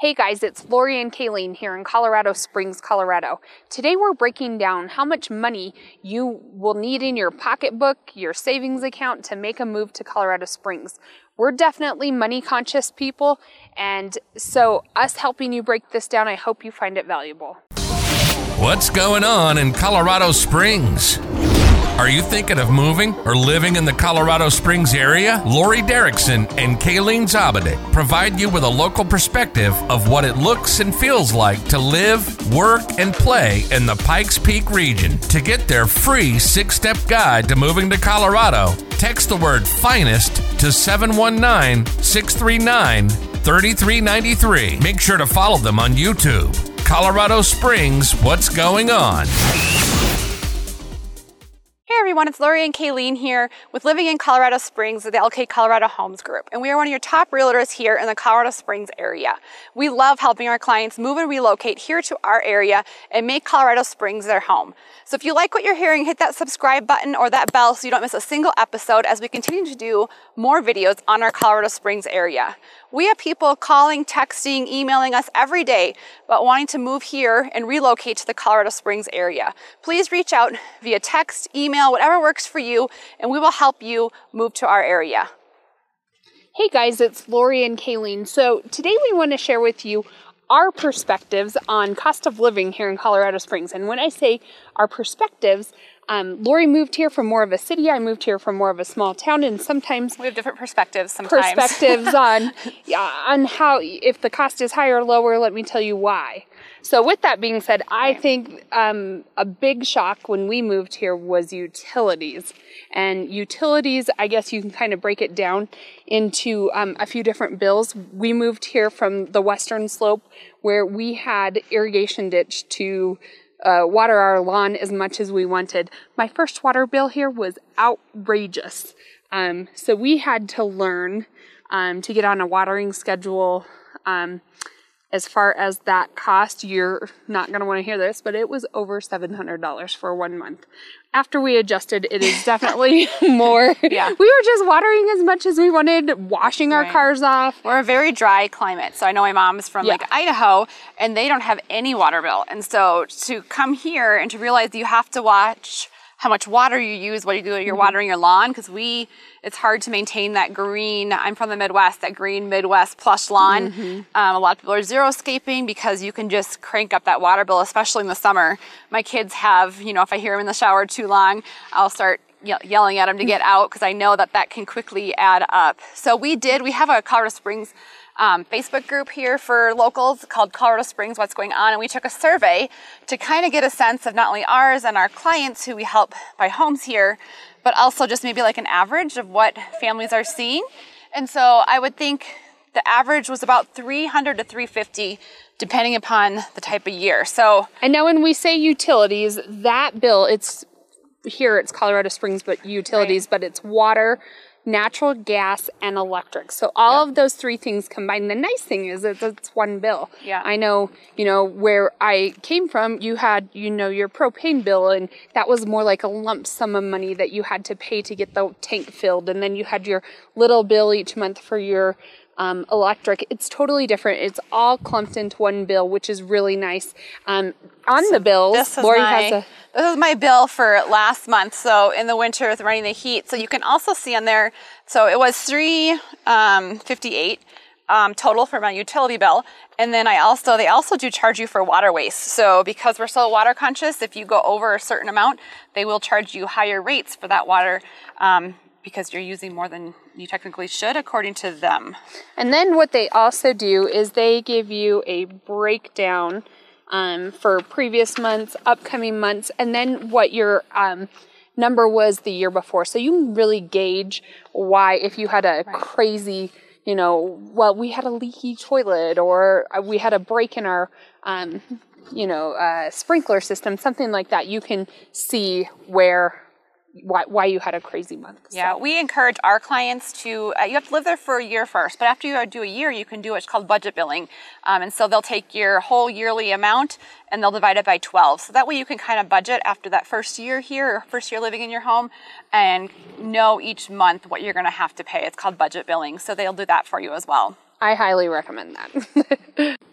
Hey guys, it's Laurie and Kalene here in Colorado Springs, Colorado. Today we're breaking down how much money you will need in your pocketbook, your savings account to make a move to Colorado Springs. We're definitely money conscious people, and so us helping you break this down, I hope you find it valuable. What's going on in Colorado Springs? Are you thinking of moving or living in the Colorado Springs area? Laurie Derickson and Kalene Zaabadick provide you with a local perspective of what it looks and feels like to live, work, and play in the Pikes Peak region. To get their free six step guide to moving to Colorado, text the word finest to 719 639 3393. Make sure to follow them on YouTube. Colorado Springs, what's going on? Everyone, it's Laurie and Kalene here with Living in Colorado Springs with the LK Colorado Homes Group. And we are one of your top realtors here in the Colorado Springs area. We love helping our clients move and relocate here to our area and make Colorado Springs their home. So if you like what you're hearing, hit that subscribe button or that bell so you don't miss a single episode as we continue to do more videos on our Colorado Springs area. We have people calling, texting, emailing us every day about wanting to move here and relocate to the Colorado Springs area. Please reach out via text, email, whatever works for you, and we will help you move to our area. Hey guys, it's Laurie and Kalene. So today we want to share with you our perspectives on cost of living here in Colorado Springs. And when I say our perspectives, um, Laurie moved here from more of a city. I moved here from more of a small town, and sometimes we have different perspectives. Sometimes perspectives on yeah, on how if the cost is higher or lower. Let me tell you why. So, with that being said, I think um, a big shock when we moved here was utilities. And utilities, I guess you can kind of break it down into um, a few different bills. We moved here from the western slope where we had irrigation ditch to uh, water our lawn as much as we wanted. My first water bill here was outrageous. Um, so we had to learn um, to get on a watering schedule. Um, as far as that cost, you're not going to want to hear this, but it was over $700 for one month. After we adjusted, it is definitely more. Yeah. We were just watering as much as we wanted, washing our right. cars off. We're a very dry climate. So I know my mom's from yeah. like Idaho and they don't have any water bill. And so to come here and to realize you have to watch how much water you use, what you do, you're mm-hmm. watering your lawn, because we, it's hard to maintain that green, I'm from the Midwest, that green Midwest plush lawn. Mm-hmm. Um, a lot of people are zero scaping because you can just crank up that water bill, especially in the summer. My kids have, you know, if I hear them in the shower too long, I'll start yelling at them to get out because I know that that can quickly add up. So we did, we have a Colorado Springs um, Facebook group here for locals called Colorado Springs What's Going On. And we took a survey to kind of get a sense of not only ours and our clients who we help buy homes here, but also just maybe like an average of what families are seeing. And so I would think the average was about 300 to 350 depending upon the type of year. So And now when we say utilities, that bill it's here it's Colorado Springs but utilities, right. but it's water, natural gas and electric. So all yep. of those three things combined. The nice thing is that it's one bill. Yeah. I know, you know, where I came from, you had, you know, your propane bill and that was more like a lump sum of money that you had to pay to get the tank filled. And then you had your little bill each month for your um, electric. It's totally different. It's all clumped into one bill, which is really nice. Um, on so the bills, Laurie my, has a. This is my bill for last month. So in the winter with running the heat. So you can also see on there. So it was three um, fifty eight. Um, total for my utility bill. And then I also, they also do charge you for water waste. So because we're so water conscious, if you go over a certain amount, they will charge you higher rates for that water um, because you're using more than you technically should according to them. And then what they also do is they give you a breakdown um, for previous months, upcoming months, and then what your um, number was the year before. So you can really gauge why if you had a right. crazy you know, well, we had a leaky toilet or uh, we had a break in our, um, you know, uh, sprinkler system, something like that. You can see where why, why you had a crazy month. Yeah, so. we encourage our clients to, uh, you have to live there for a year first, but after you do a year, you can do what's called budget billing. Um, and so they'll take your whole yearly amount and they'll divide it by 12. So that way you can kind of budget after that first year here, or first year living in your home, and know each month what you're going to have to pay. It's called budget billing. So they'll do that for you as well. I highly recommend that.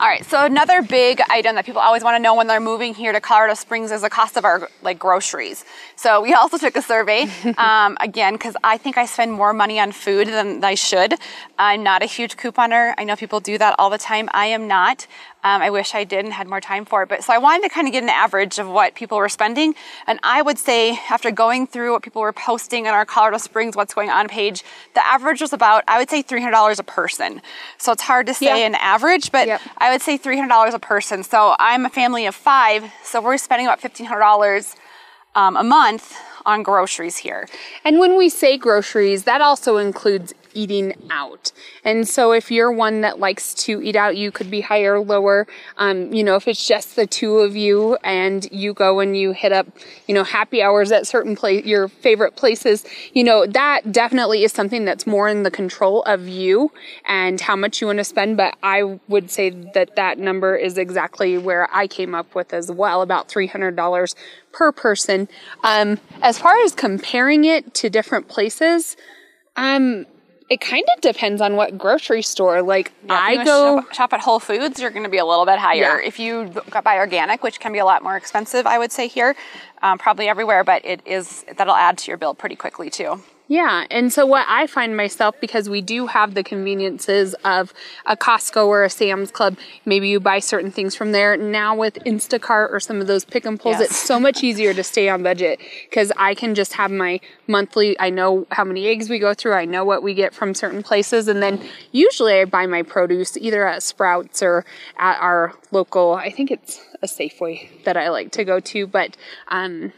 All right, so another big item that people always want to know when they're moving here to Colorado Springs is the cost of our like groceries. So we also took a survey um, again because I think I spend more money on food than I should. I'm not a huge couponer. I know people do that all the time. I am not. Um, I wish I did and had more time for it. But so I wanted to kind of get an average of what people were spending. And I would say after going through what people were posting on our Colorado Springs What's Going On page, the average was about, I would say $300 a person. So it's hard to say yeah. an average, but yep. I would say $300 a person. So I'm a family of five, so we're spending about $1,500 um, a month on groceries here. And when we say groceries, that also includes eating out. And so if you're one that likes to eat out, you could be higher or lower. Um, you know, if it's just the two of you and you go and you hit up, you know, happy hours at certain place, your favorite places, you know, that definitely is something that's more in the control of you and how much you want to spend. But I would say that that number is exactly where I came up with as well, about $300 per person. Um, as far as comparing it to different places, um, it kind of depends on what grocery store. Like yeah, I go shop, shop, at Whole Foods, you're going to be a little bit higher. Yeah. If you buy organic, which can be a lot more expensive, I would say here, um, probably everywhere, but it is that'll add to your bill pretty quickly too. Yeah. And so what I find myself, because we do have the conveniences of a Costco or a Sam's Club, maybe you buy certain things from there. Now with Instacart or some of those pick and pulls, yes. it's so much easier to stay on budget because I can just have my monthly, I know how many eggs we go through, I know what we get from certain places. And then usually I buy my produce either at Sprouts or at our local, I think it's a Safeway that I like to go to. But, um,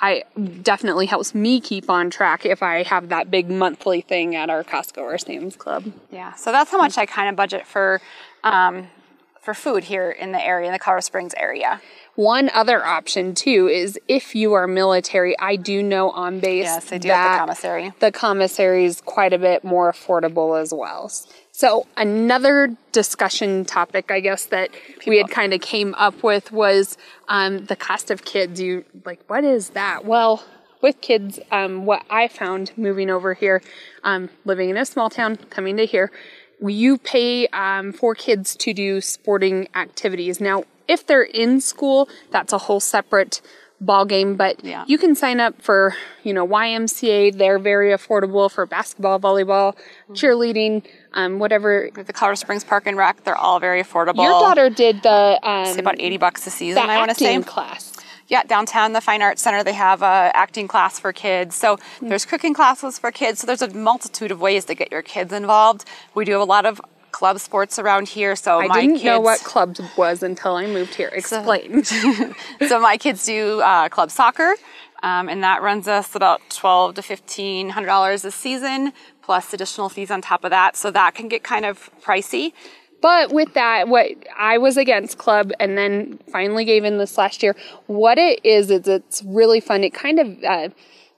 I definitely helps me keep on track if I have that big monthly thing at our Costco or Sam's Club. Yeah, so that's how much I kind of budget for um, for food here in the area, in the Colorado Springs area. One other option too is if you are military, I do know on base yes, they do that the commissary. The commissary is quite a bit more affordable as well. So another discussion topic, I guess that People. we had kind of came up with was um, the cost of kids. You like, what is that? Well, with kids, um, what I found moving over here, um, living in a small town, coming to here, you pay um, for kids to do sporting activities. Now, if they're in school, that's a whole separate ball game, but yeah. you can sign up for, you know, YMCA. They're very affordable for basketball, volleyball, mm-hmm. cheerleading, um, whatever. The Colorado Springs Park and Rec, they're all very affordable. Your daughter did the um, about eighty bucks a season. I want to say class. Yeah, downtown the Fine Arts Center, they have a acting class for kids. So mm-hmm. there's cooking classes for kids. So there's a multitude of ways to get your kids involved. We do have a lot of club sports around here. So I my didn't kids, know what clubs was until I moved here. Explain. So, so my kids do uh, club soccer, um, and that runs us about twelve to fifteen hundred dollars a season, plus additional fees on top of that. So that can get kind of pricey. But with that, what I was against club and then finally gave in this last year, what it is, is it's really fun. It kind of uh,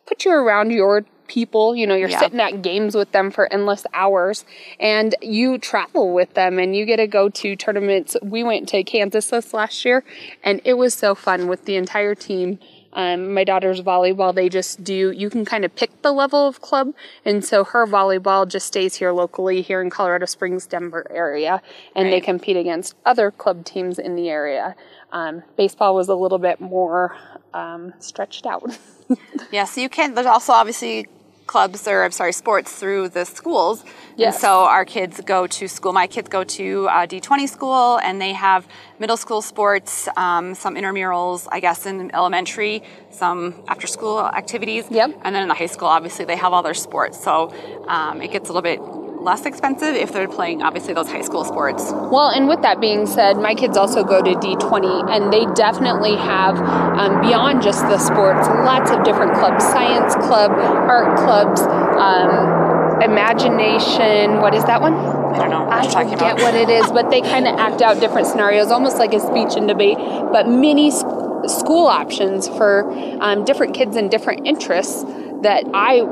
puts you around your people. You know, you're yeah. sitting at games with them for endless hours and you travel with them and you get to go to tournaments. We went to Kansas this last year and it was so fun with the entire team. Um, my daughter's volleyball, they just do, you can kind of pick the level of club. And so her volleyball just stays here locally, here in Colorado Springs, Denver area, and right. they compete against other club teams in the area. Um, baseball was a little bit more um, stretched out. yeah, so you can, there's also obviously clubs or I'm sorry, sports through the schools. Yes. And so our kids go to school. My kids go to uh, D20 school, and they have middle school sports, um, some intramurals, I guess, in elementary, some after school activities. Yep. And then in the high school, obviously, they have all their sports. So um, it gets a little bit less expensive if they're playing obviously those high school sports. Well, and with that being said, my kids also go to D20 and they definitely have, um, beyond just the sports, lots of different clubs science club, art clubs, um, imagination. What is that one? I don't know. What I forget what it is, but they kind of act out different scenarios, almost like a speech and debate, but mini school options for um, different kids and different interests that I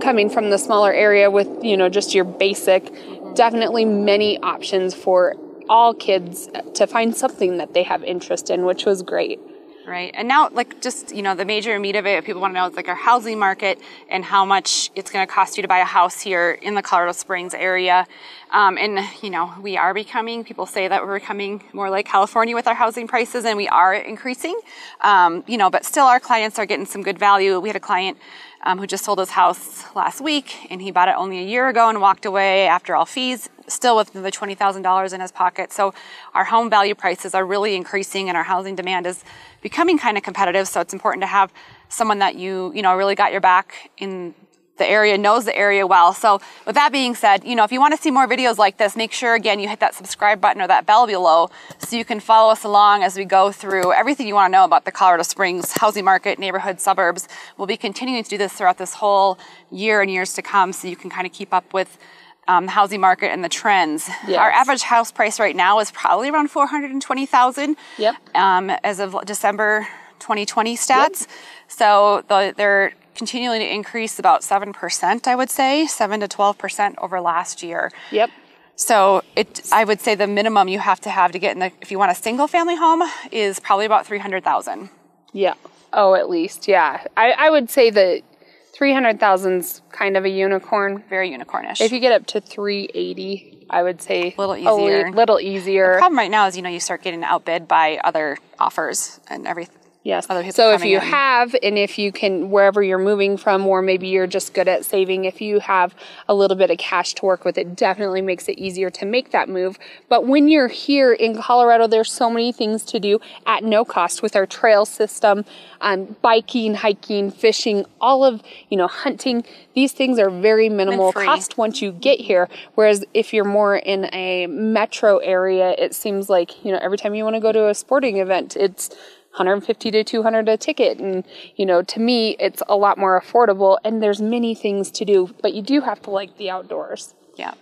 coming from the smaller area with, you know, just your basic, definitely many options for all kids to find something that they have interest in, which was great. Right. And now, like, just, you know, the major meat of it, people want to know, is like our housing market and how much it's going to cost you to buy a house here in the Colorado Springs area. Um, and, you know, we are becoming, people say that we're becoming more like California with our housing prices, and we are increasing. Um, you know, but still, our clients are getting some good value. We had a client um, who just sold his house last week, and he bought it only a year ago and walked away after all fees, still with the $20,000 in his pocket. So our home value prices are really increasing, and our housing demand is becoming kind of competitive. So it's important to have someone that you, you know, really got your back in the area, knows the area well. So with that being said, you know, if you want to see more videos like this, make sure again you hit that subscribe button or that bell below so you can follow us along as we go through everything you want to know about the Colorado Springs housing market, neighborhood, suburbs. We'll be continuing to do this throughout this whole year and years to come so you can kind of keep up with um, the housing market and the trends. Yes. Our average house price right now is probably around 420,000 yep. Um, as of December 2020 stats. Yep. So the, they're continuing to increase about 7%, I would say, 7 to 12% over last year. Yep. So it, I would say the minimum you have to have to get in the, if you want a single family home, is probably about 300,000. Yeah. Oh, at least, yeah. I, I would say that 300,000's kind of a unicorn. Very unicornish. If you get up to 380, I would say a little easier. A little easier. The problem right now is, you know, you start getting outbid by other offers and everything Yes. so if you in. have, and if you can, wherever you're moving from, or maybe you're just good at saving, if you have a little bit of cash to work with, it definitely makes it easier to make that move. But when you're here in Colorado, there's so many things to do at no cost with our trail system, um, biking, hiking, fishing, all of, you know, hunting. These things are very minimal cost once you get here. Whereas if you're more in a metro area, it seems like, you know, every time you want to go to a sporting event, it's 150 to 200 a ticket. And you know to me it's a lot more affordable and there's many things to do but you do have to like the outdoors. Yeah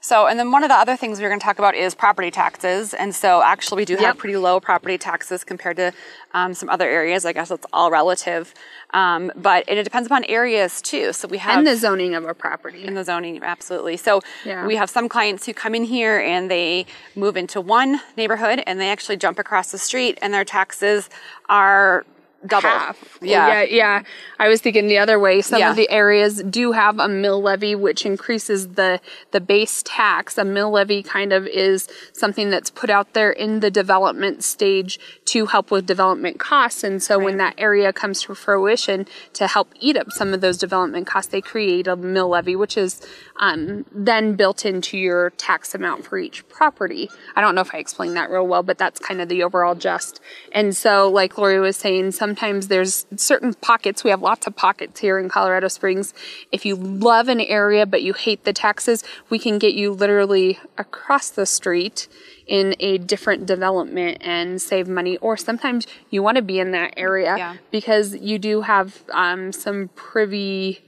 so, and then one of the other things we're going to talk about is property taxes. And so, actually, we do have yep. pretty low property taxes compared to um, some other areas. I guess it's all relative. Um, but it depends upon areas too. So we have and the zoning of a property. And the zoning, absolutely. So yeah. we have some clients who come in here and they move into one neighborhood and they actually jump across the street and their taxes are double. Half. Yeah. yeah, yeah. I was thinking the other way. Some yeah. of the areas do have a mill levy, which increases the the base tax. A mill levy kind of is something that's put out there in the development stage to help with development costs. And so right. when that area comes to fruition to help eat up some of those development costs, they create a mill levy, which is um, then built into your tax amount for each property. I don't know if I explained that real well, but that's kind of the overall just. And so, like Laurie was saying, sometimes there's certain pockets. We have lots of pockets here in Colorado Springs. If you love an area but you hate the taxes, we can get you literally across the street in a different development and save money. Or sometimes you want to be in that area yeah. because you do have um, some privy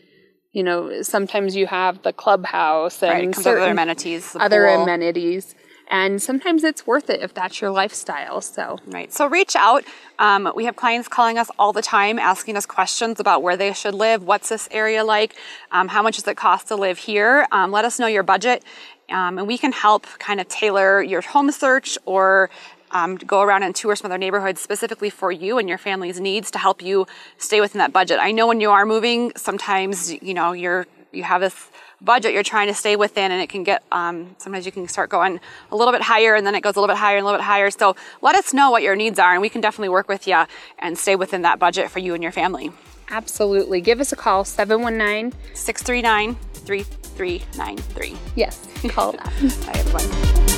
you know, sometimes you have the clubhouse and right, other amenities, other pool. amenities. And sometimes it's worth it if that's your lifestyle. So, right. So, reach out. Um, we have clients calling us all the time asking us questions about where they should live. What's this area like? Um, how much does it cost to live here? Um, let us know your budget. Um, and we can help kind of tailor your home search or um, go around and tour some other neighborhoods specifically for you and your family's needs to help you stay within that budget. I know when you are moving, sometimes you know you're you have this budget you're trying to stay within and it can get um, sometimes you can start going a little bit higher and then it goes a little bit higher and a little bit higher. So let us know what your needs are and we can definitely work with you and stay within that budget for you and your family. Absolutely. Give us a call 719 639 3393 yes call that bye everyone